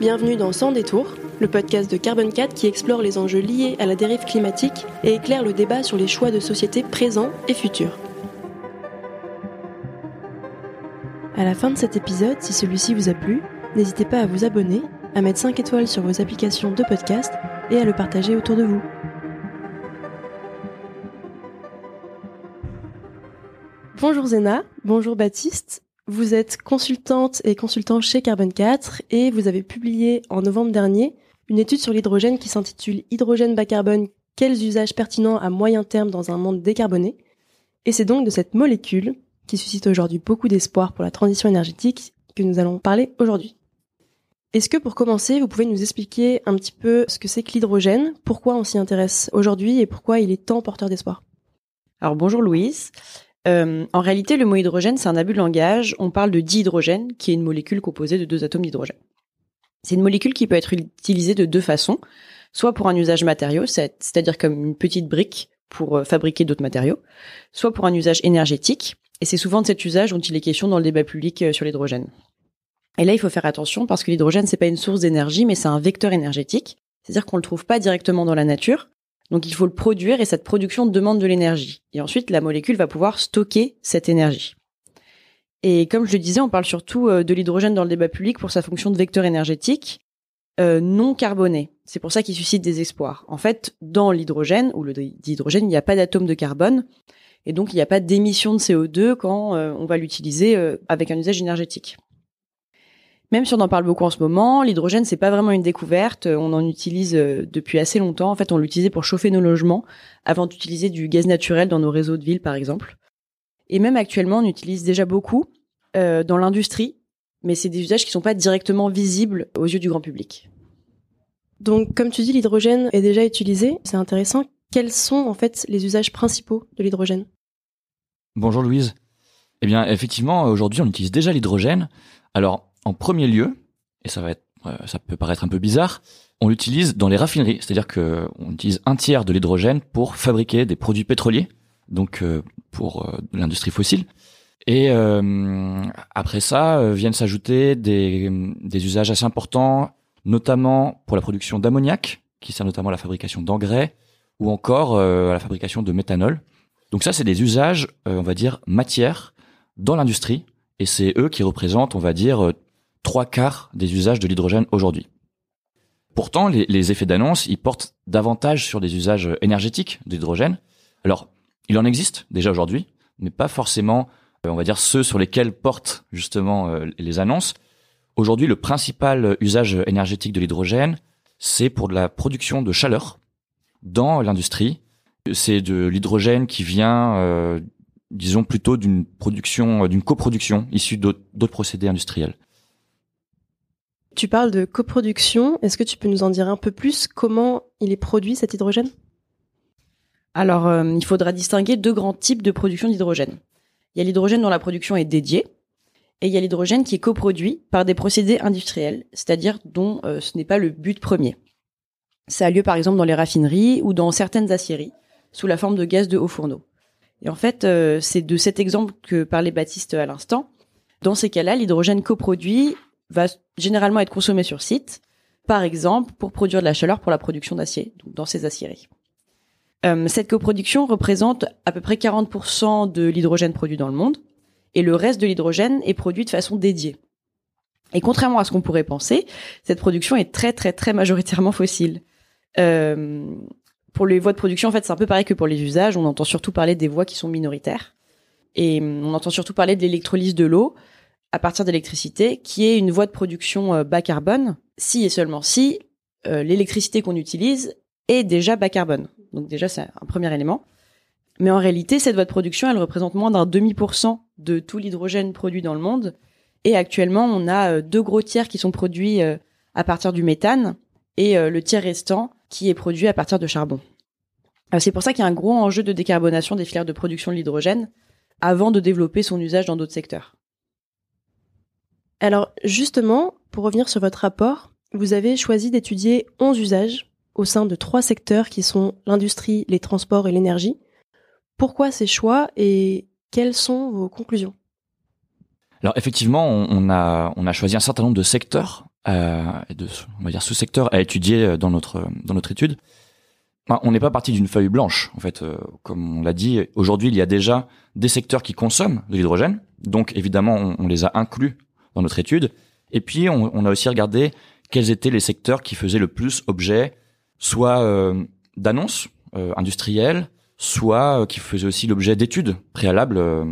Bienvenue dans Sans détour, le podcast de Carbon 4 qui explore les enjeux liés à la dérive climatique et éclaire le débat sur les choix de société présents et futurs. À la fin de cet épisode, si celui-ci vous a plu, n'hésitez pas à vous abonner, à mettre 5 étoiles sur vos applications de podcast et à le partager autour de vous. Bonjour Zena, bonjour Baptiste. Vous êtes consultante et consultant chez Carbon 4 et vous avez publié en novembre dernier une étude sur l'hydrogène qui s'intitule Hydrogène bas carbone, quels usages pertinents à moyen terme dans un monde décarboné? Et c'est donc de cette molécule qui suscite aujourd'hui beaucoup d'espoir pour la transition énergétique que nous allons parler aujourd'hui. Est-ce que pour commencer, vous pouvez nous expliquer un petit peu ce que c'est que l'hydrogène, pourquoi on s'y intéresse aujourd'hui et pourquoi il est tant porteur d'espoir? Alors bonjour Louise. Euh, en réalité, le mot hydrogène, c'est un abus de langage. On parle de dihydrogène, qui est une molécule composée de deux atomes d'hydrogène. C'est une molécule qui peut être utilisée de deux façons, soit pour un usage matériau, c'est-à-dire comme une petite brique pour euh, fabriquer d'autres matériaux, soit pour un usage énergétique. Et c'est souvent de cet usage dont il est question dans le débat public euh, sur l'hydrogène. Et là, il faut faire attention parce que l'hydrogène, c'est pas une source d'énergie, mais c'est un vecteur énergétique. C'est-à-dire qu'on le trouve pas directement dans la nature, donc il faut le produire et cette production demande de l'énergie. Et ensuite, la molécule va pouvoir stocker cette énergie. Et comme je le disais, on parle surtout euh, de l'hydrogène dans le débat public pour sa fonction de vecteur énergétique euh, non carboné. C'est pour ça qu'il suscite des espoirs. En fait, dans l'hydrogène ou le d'hydrogène, il n'y a pas d'atome de carbone et donc il n'y a pas d'émission de CO2 quand euh, on va l'utiliser avec un usage énergétique. Même si on en parle beaucoup en ce moment, l'hydrogène c'est pas vraiment une découverte. On en utilise euh, depuis assez longtemps. En fait, on l'utilisait pour chauffer nos logements avant d'utiliser du gaz naturel dans nos réseaux de ville, par exemple. Et même actuellement, on utilise déjà beaucoup euh, dans l'industrie, mais c'est des usages qui sont pas directement visibles aux yeux du grand public. Donc, comme tu dis, l'hydrogène est déjà utilisé. C'est intéressant. Quels sont en fait les usages principaux de l'hydrogène? Bonjour Louise. Eh bien, effectivement, aujourd'hui, on utilise déjà l'hydrogène. Alors, en premier lieu, et ça va être, euh, ça peut paraître un peu bizarre, on l'utilise dans les raffineries, c'est-à-dire que on utilise un tiers de l'hydrogène pour fabriquer des produits pétroliers, donc euh, pour euh, l'industrie fossile. Et après ça viennent s'ajouter des, des usages assez importants, notamment pour la production d'ammoniac, qui sert notamment à la fabrication d'engrais, ou encore à la fabrication de méthanol. Donc ça, c'est des usages, on va dire, matière dans l'industrie, et c'est eux qui représentent, on va dire, trois quarts des usages de l'hydrogène aujourd'hui. Pourtant, les, effets d'annonce, ils portent davantage sur des usages énergétiques d'hydrogène. Alors, il en existe déjà aujourd'hui, mais pas forcément, euh, on va dire, ceux sur lesquels portent justement euh, les annonces. Aujourd'hui, le principal usage énergétique de l'hydrogène, c'est pour la production de chaleur dans l'industrie. C'est de l'hydrogène qui vient, euh, disons plutôt d'une production, d'une coproduction issue d'autres procédés industriels. Tu parles de coproduction. Est-ce que tu peux nous en dire un peu plus Comment il est produit cet hydrogène? Alors, euh, il faudra distinguer deux grands types de production d'hydrogène. Il y a l'hydrogène dont la production est dédiée, et il y a l'hydrogène qui est coproduit par des procédés industriels, c'est-à-dire dont euh, ce n'est pas le but premier. Ça a lieu par exemple dans les raffineries ou dans certaines aciéries, sous la forme de gaz de haut fourneau. Et en fait, euh, c'est de cet exemple que parlait Baptiste à l'instant. Dans ces cas-là, l'hydrogène coproduit va généralement être consommé sur site, par exemple pour produire de la chaleur pour la production d'acier, dans ces aciéries. Euh, cette coproduction représente à peu près 40% de l'hydrogène produit dans le monde, et le reste de l'hydrogène est produit de façon dédiée. Et contrairement à ce qu'on pourrait penser, cette production est très très très majoritairement fossile. Euh, pour les voies de production, en fait, c'est un peu pareil que pour les usages. On entend surtout parler des voies qui sont minoritaires. Et on entend surtout parler de l'électrolyse de l'eau, à partir d'électricité, qui est une voie de production euh, bas carbone, si et seulement si euh, l'électricité qu'on utilise est déjà bas carbone. Donc déjà, c'est un premier élément. Mais en réalité, cette voie de production, elle représente moins d'un demi pour cent de tout l'hydrogène produit dans le monde. Et actuellement, on a euh, deux gros tiers qui sont produits à partir du méthane et le tiers restant qui est produit à partir de charbon. C'est pour ça qu'il y a un gros enjeu de décarbonation des filières de production de l'hydrogène avant de développer son usage dans d'autres secteurs. Alors justement, pour revenir sur votre rapport, vous avez choisi d'étudier 11 usages au sein de trois secteurs qui sont l'industrie, les transports et l'énergie. Pourquoi ces choix et quelles sont vos conclusions? Alors effectivement, on, a choisi un certain nombre de secteurs, euh, de on va dire sous-secteurs à étudier dans notre dans notre étude. On n'est pas parti d'une feuille blanche en fait, euh, comme on l'a dit. Aujourd'hui, il y a déjà des secteurs qui consomment de l'hydrogène, donc évidemment, on, les a inclus dans notre étude. Et puis, on, on, a aussi regardé quels étaient les secteurs qui faisaient le plus objet, soit euh, d'annonces euh, industrielles, soit euh, qui faisaient aussi l'objet d'études préalables euh,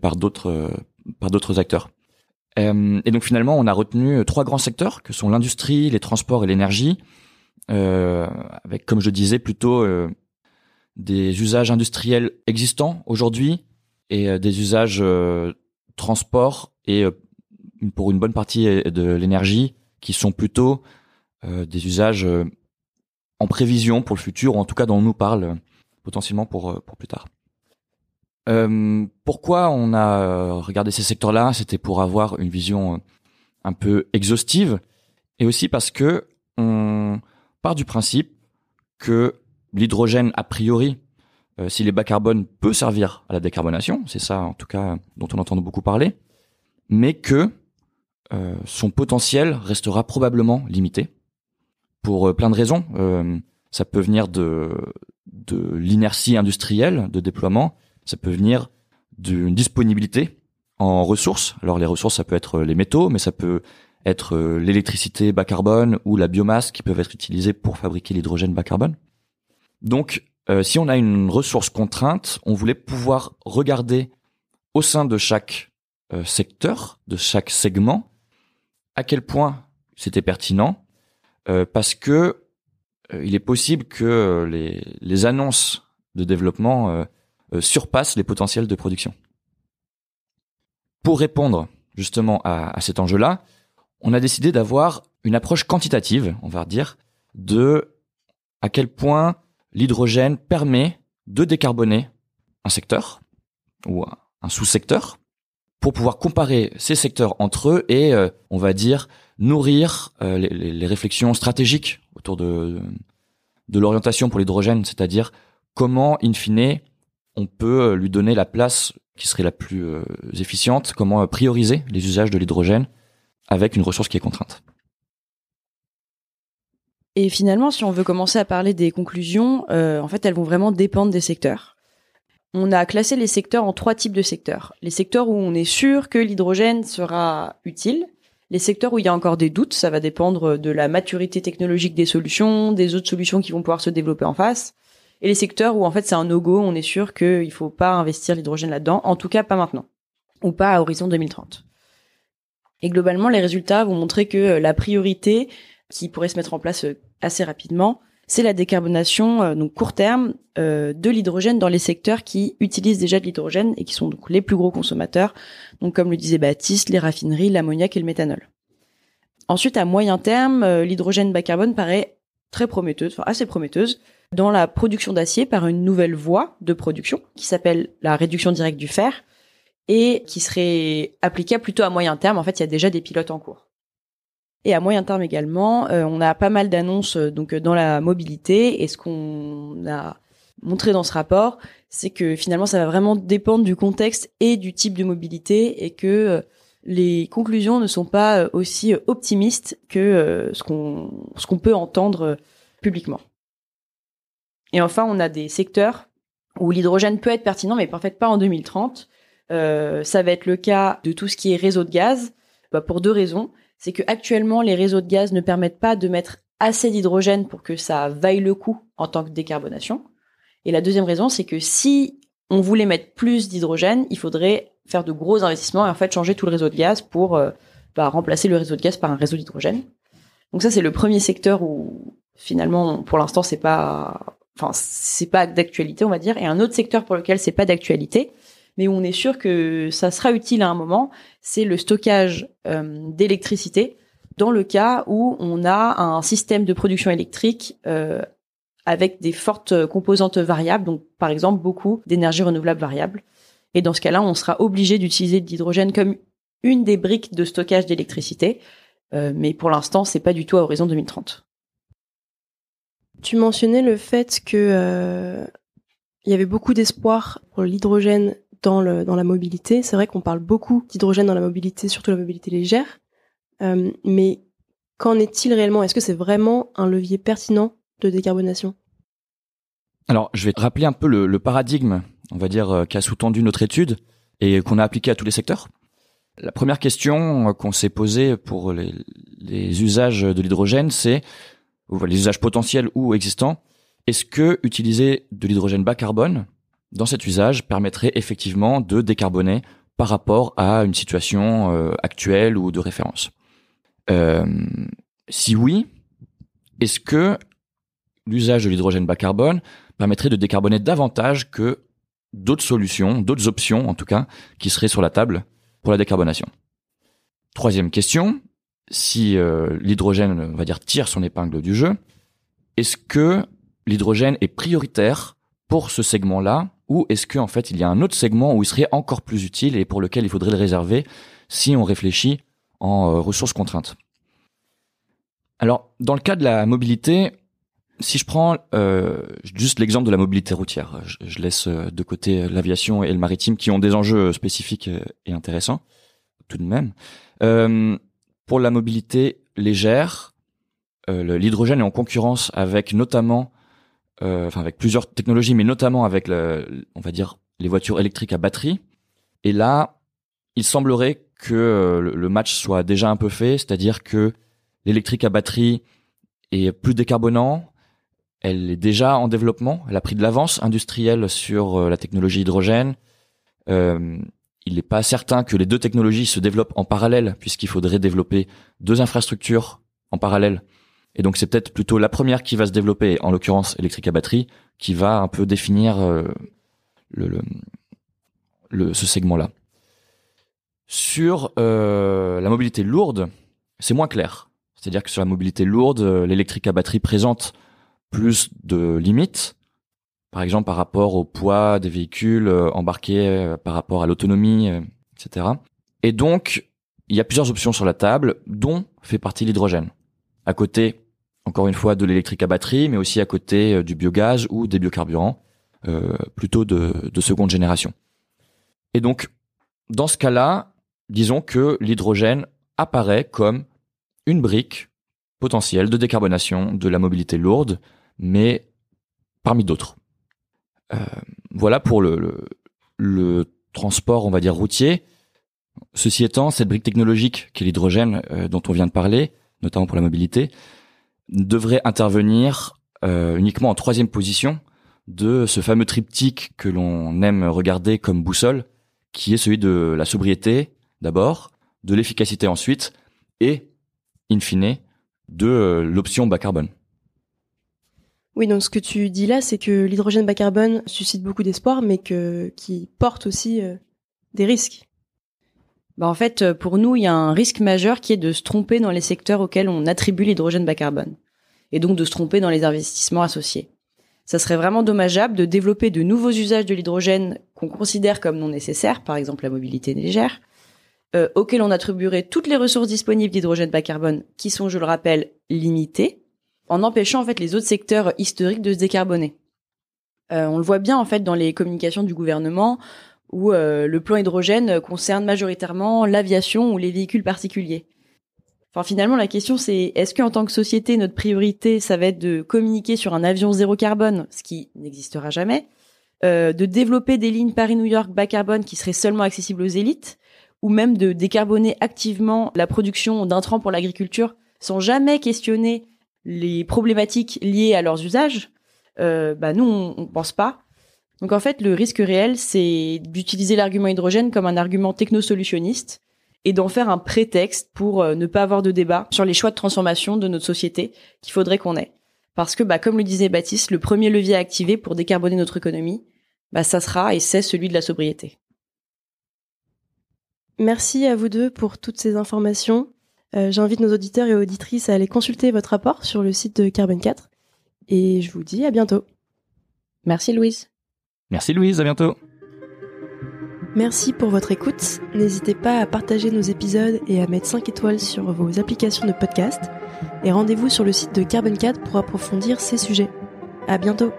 par d'autres par d'autres acteurs. et donc finalement, on a retenu trois grands secteurs que sont l'industrie, les transports et l'énergie, avec comme je disais plutôt des usages industriels existants aujourd'hui et des usages transport et pour une bonne partie de l'énergie qui sont plutôt des usages en prévision pour le futur, ou en tout cas dont on nous parle euh, potentiellement pour, euh, pour plus tard. Euh, pourquoi on a euh, regardé ces secteurs-là? C'était pour avoir une vision un peu exhaustive, et aussi parce que on part du principe que l'hydrogène, a priori, euh, s'il est bas carbone, peut servir à la décarbonation. C'est ça, en tout cas, dont on entend beaucoup parler, mais que euh, son potentiel restera probablement limité pour euh, plein de raisons. Euh, ça peut venir de, de l'inertie industrielle de déploiement, ça peut venir d'une disponibilité en ressources. Alors les ressources, ça peut être les métaux, mais ça peut être euh, l'électricité bas carbone ou la biomasse qui peuvent être utilisées pour fabriquer l'hydrogène bas carbone. Donc, si on a une ressource contrainte, on voulait pouvoir regarder au sein de chaque secteur, de chaque segment, à quel point c'était pertinent euh, parce que euh, il est possible que euh, les, annonces de développement surpassent les potentiels de production. Pour répondre justement à, à cet enjeu-là, on a décidé d'avoir une approche quantitative, on va dire, de à quel point l'hydrogène permet de décarboner un secteur ou un sous-secteur pour pouvoir comparer ces secteurs entre eux et, on va dire, nourrir euh, les, réflexions stratégiques autour de, l'orientation pour l'hydrogène, c'est-à-dire comment, in fine, on peut euh, lui donner la place qui serait la plus euh, efficiente, comment prioriser les usages de l'hydrogène avec une ressource qui est contrainte. Et finalement, si on veut commencer à parler des conclusions, euh, en fait, elles vont vraiment dépendre des secteurs. On a classé les secteurs en trois types de secteurs. Les secteurs où on est sûr que l'hydrogène sera utile, les secteurs où il y a encore des doutes, ça va dépendre de la maturité technologique des solutions, des autres solutions qui vont pouvoir se développer en face. Et les secteurs où en fait c'est un no-go, on est sûr qu'il faut pas investir l'hydrogène là-dedans, en tout cas pas maintenant, ou pas à horizon 2030. Et globalement, les résultats vont montrer que la priorité qui pourrait se mettre en place assez rapidement, c'est la décarbonation euh, donc court terme euh, de l'hydrogène dans les secteurs qui utilisent déjà de l'hydrogène et qui sont donc les plus gros consommateurs, donc comme le disait Baptiste, les raffineries, l'ammoniac et le méthanol. Ensuite, à moyen terme, euh, l'hydrogène bas carbone paraît très prometteuse, enfin assez prometteuse, dans la production d'acier par une nouvelle voie de production qui s'appelle la réduction directe du fer et qui serait applicable plutôt à moyen terme. En fait, il y a déjà des pilotes en cours. Et à moyen terme également, euh, on a pas mal d'annonces euh, donc euh, dans la mobilité. Et ce qu'on a montré dans ce rapport, c'est que finalement, ça va vraiment dépendre du contexte et du type de mobilité, et que les conclusions ne sont pas aussi optimistes que ce qu'on ce qu'on peut entendre publiquement. Et enfin, on a des secteurs où l'hydrogène peut être pertinent, mais en fait pas en 2030. Euh, ça va être le cas de tout ce qui est réseau de gaz, bah, pour deux raisons c'est que actuellement les réseaux de gaz ne permettent pas de mettre assez d'hydrogène pour que ça vaille le coup en tant que décarbonation. Et la deuxième raison, c'est que si on voulait mettre plus d'hydrogène, il faudrait faire de gros investissements et en fait changer tout le réseau de gaz pour euh, bah, remplacer le réseau de gaz par un réseau d'hydrogène. Donc ça c'est le premier secteur où finalement pour l'instant c'est pas enfin c'est pas d'actualité on va dire et un autre secteur pour lequel c'est pas d'actualité mais où on est sûr que ça sera utile à un moment, c'est le stockage euh, d'électricité dans le cas où on a un système de production électrique euh, avec des fortes composantes variables, donc par exemple beaucoup d'énergie renouvelable variable. Et dans ce cas-là, on sera obligé d'utiliser de l'hydrogène comme une des briques de stockage d'électricité. Euh, mais pour l'instant, c'est pas du tout à horizon 2030. Tu mentionnais le fait que euh, il y avait beaucoup d'espoir pour l'hydrogène dans, la mobilité. C'est vrai qu'on parle beaucoup d'hydrogène dans la mobilité, surtout la mobilité légère. Euh, mais qu'en est-il réellement? Est-ce que c'est vraiment un levier pertinent de décarbonation? Alors, je vais rappeler un peu le, paradigme, on va dire, euh, qu'a sous-tendu notre étude et qu'on a appliqué à tous les secteurs. La première question euh, qu'on s'est posée pour les, les usages de l'hydrogène, c'est les usages potentiels ou existants. Est-ce que utiliser de l'hydrogène bas carbone dans cet usage permettrait effectivement de décarboner par rapport à une situation euh, actuelle ou de référence. Euh, Si oui, est-ce que l'usage de l'hydrogène bas carbone permettrait de décarboner davantage que d'autres solutions, d'autres options en tout cas, qui seraient sur la table pour la décarbonation? Troisième question, si euh, l'hydrogène, va dire, tire son épingle du jeu, est-ce que l'hydrogène est prioritaire pour ce segment-là ou est-ce qu'en fait il y a un autre segment où il serait encore plus utile et pour lequel il faudrait le réserver si on réfléchit en euh, ressources contraintes? Alors dans le cas de la mobilité, si je prends euh, juste l'exemple de la mobilité routière, je, laisse euh, de côté l'aviation et le maritime qui ont des enjeux spécifiques et intéressants tout de même. pour la mobilité légère, l'hydrogène est en concurrence avec notamment enfin avec plusieurs technologies, mais notamment avec, le, on va dire, les voitures électriques à batterie. Et là, il semblerait que euh, le match soit déjà un peu fait, c'est-à-dire que l'électrique à batterie est plus décarbonant, elle est déjà en développement, elle a pris de l'avance industrielle sur euh, la technologie hydrogène. Euh, il n'est pas certain que les deux technologies se développent en parallèle, puisqu'il faudrait développer deux infrastructures en parallèle et donc c'est peut-être plutôt la première qui va se développer, en l'occurrence électrique à batterie, qui va un peu définir euh, le, le, ce segment-là. Sur euh, la mobilité lourde, c'est moins clair. C'est-à-dire que sur la mobilité lourde, euh, l'électrique à batterie présente plus de limites, par exemple par rapport au poids des véhicules embarqués, par rapport à l'autonomie, etc. Et donc, il y a plusieurs options sur la table, dont fait partie l'hydrogène à côté, encore une fois, de l'électrique à batterie, mais aussi à côté euh, du biogaz ou des biocarburants, euh, plutôt de, de seconde génération. Et donc, dans ce cas-là, disons que l'hydrogène apparaît comme une brique potentielle de décarbonation de la mobilité lourde, mais parmi d'autres. Euh, voilà pour le, transport, on va dire, routier. Ceci étant, cette brique technologique qui est l'hydrogène dont on vient de parler, notamment pour la mobilité, devrait intervenir euh, uniquement en troisième position de ce fameux triptyque que l'on aime regarder comme boussole, qui est celui de la sobriété d'abord, de l'efficacité ensuite, et, in fine, de euh, l'option bas carbone. Oui, donc ce que tu dis là, c'est que l'hydrogène bas carbone suscite beaucoup d'espoir, mais que qui porte aussi euh, des risques. Bah en fait, euh, pour nous, il y a un risque majeur qui est de se tromper dans les secteurs auxquels on attribue l'hydrogène bas carbone, et donc de se tromper dans les investissements associés. Ça serait vraiment dommageable de développer de nouveaux usages de l'hydrogène qu'on considère comme non nécessaires, par exemple la mobilité légère, euh, auxquels on attribuerait toutes les ressources disponibles d'hydrogène bas carbone, qui sont, je le rappelle, limitées, en empêchant en fait les autres secteurs historiques de se décarboner. Euh, on le voit bien en fait dans les communications du gouvernement où euh, le plan hydrogène concerne majoritairement l'aviation ou les véhicules particuliers. Enfin, finalement, la question c'est est-ce qu'en tant que société, notre priorité, ça va être de communiquer sur un avion zéro carbone, ce qui n'existera jamais, euh, de développer des lignes Paris-New York bas carbone qui seraient seulement accessibles aux élites, ou même de décarboner activement la production d'intrants pour l'agriculture sans jamais questionner les problématiques liées à leurs usages. Euh, bah nous, on, on pense pas. Donc en fait, le risque réel, c'est d'utiliser l'argument hydrogène comme un argument technosolutionniste et d'en faire un prétexte pour euh, ne pas avoir de débat sur les choix de transformation de notre société qu'il faudrait qu'on ait. Parce que, bah, comme le disait Baptiste, le premier levier à activer pour décarboner notre économie, bah, ça sera et c'est celui de la sobriété. Merci à vous deux pour toutes ces informations. Euh, J'invite nos auditeurs et auditrices à aller consulter votre rapport sur le site de Carbone 4 et je vous dis à bientôt. Merci Louise. Merci Louise, à bientôt. Merci pour votre écoute. N'hésitez pas à partager nos épisodes et à mettre 5 étoiles sur vos applications de podcast. Et rendez-vous sur le site de Carbon 4 pour approfondir ces sujets. À bientôt!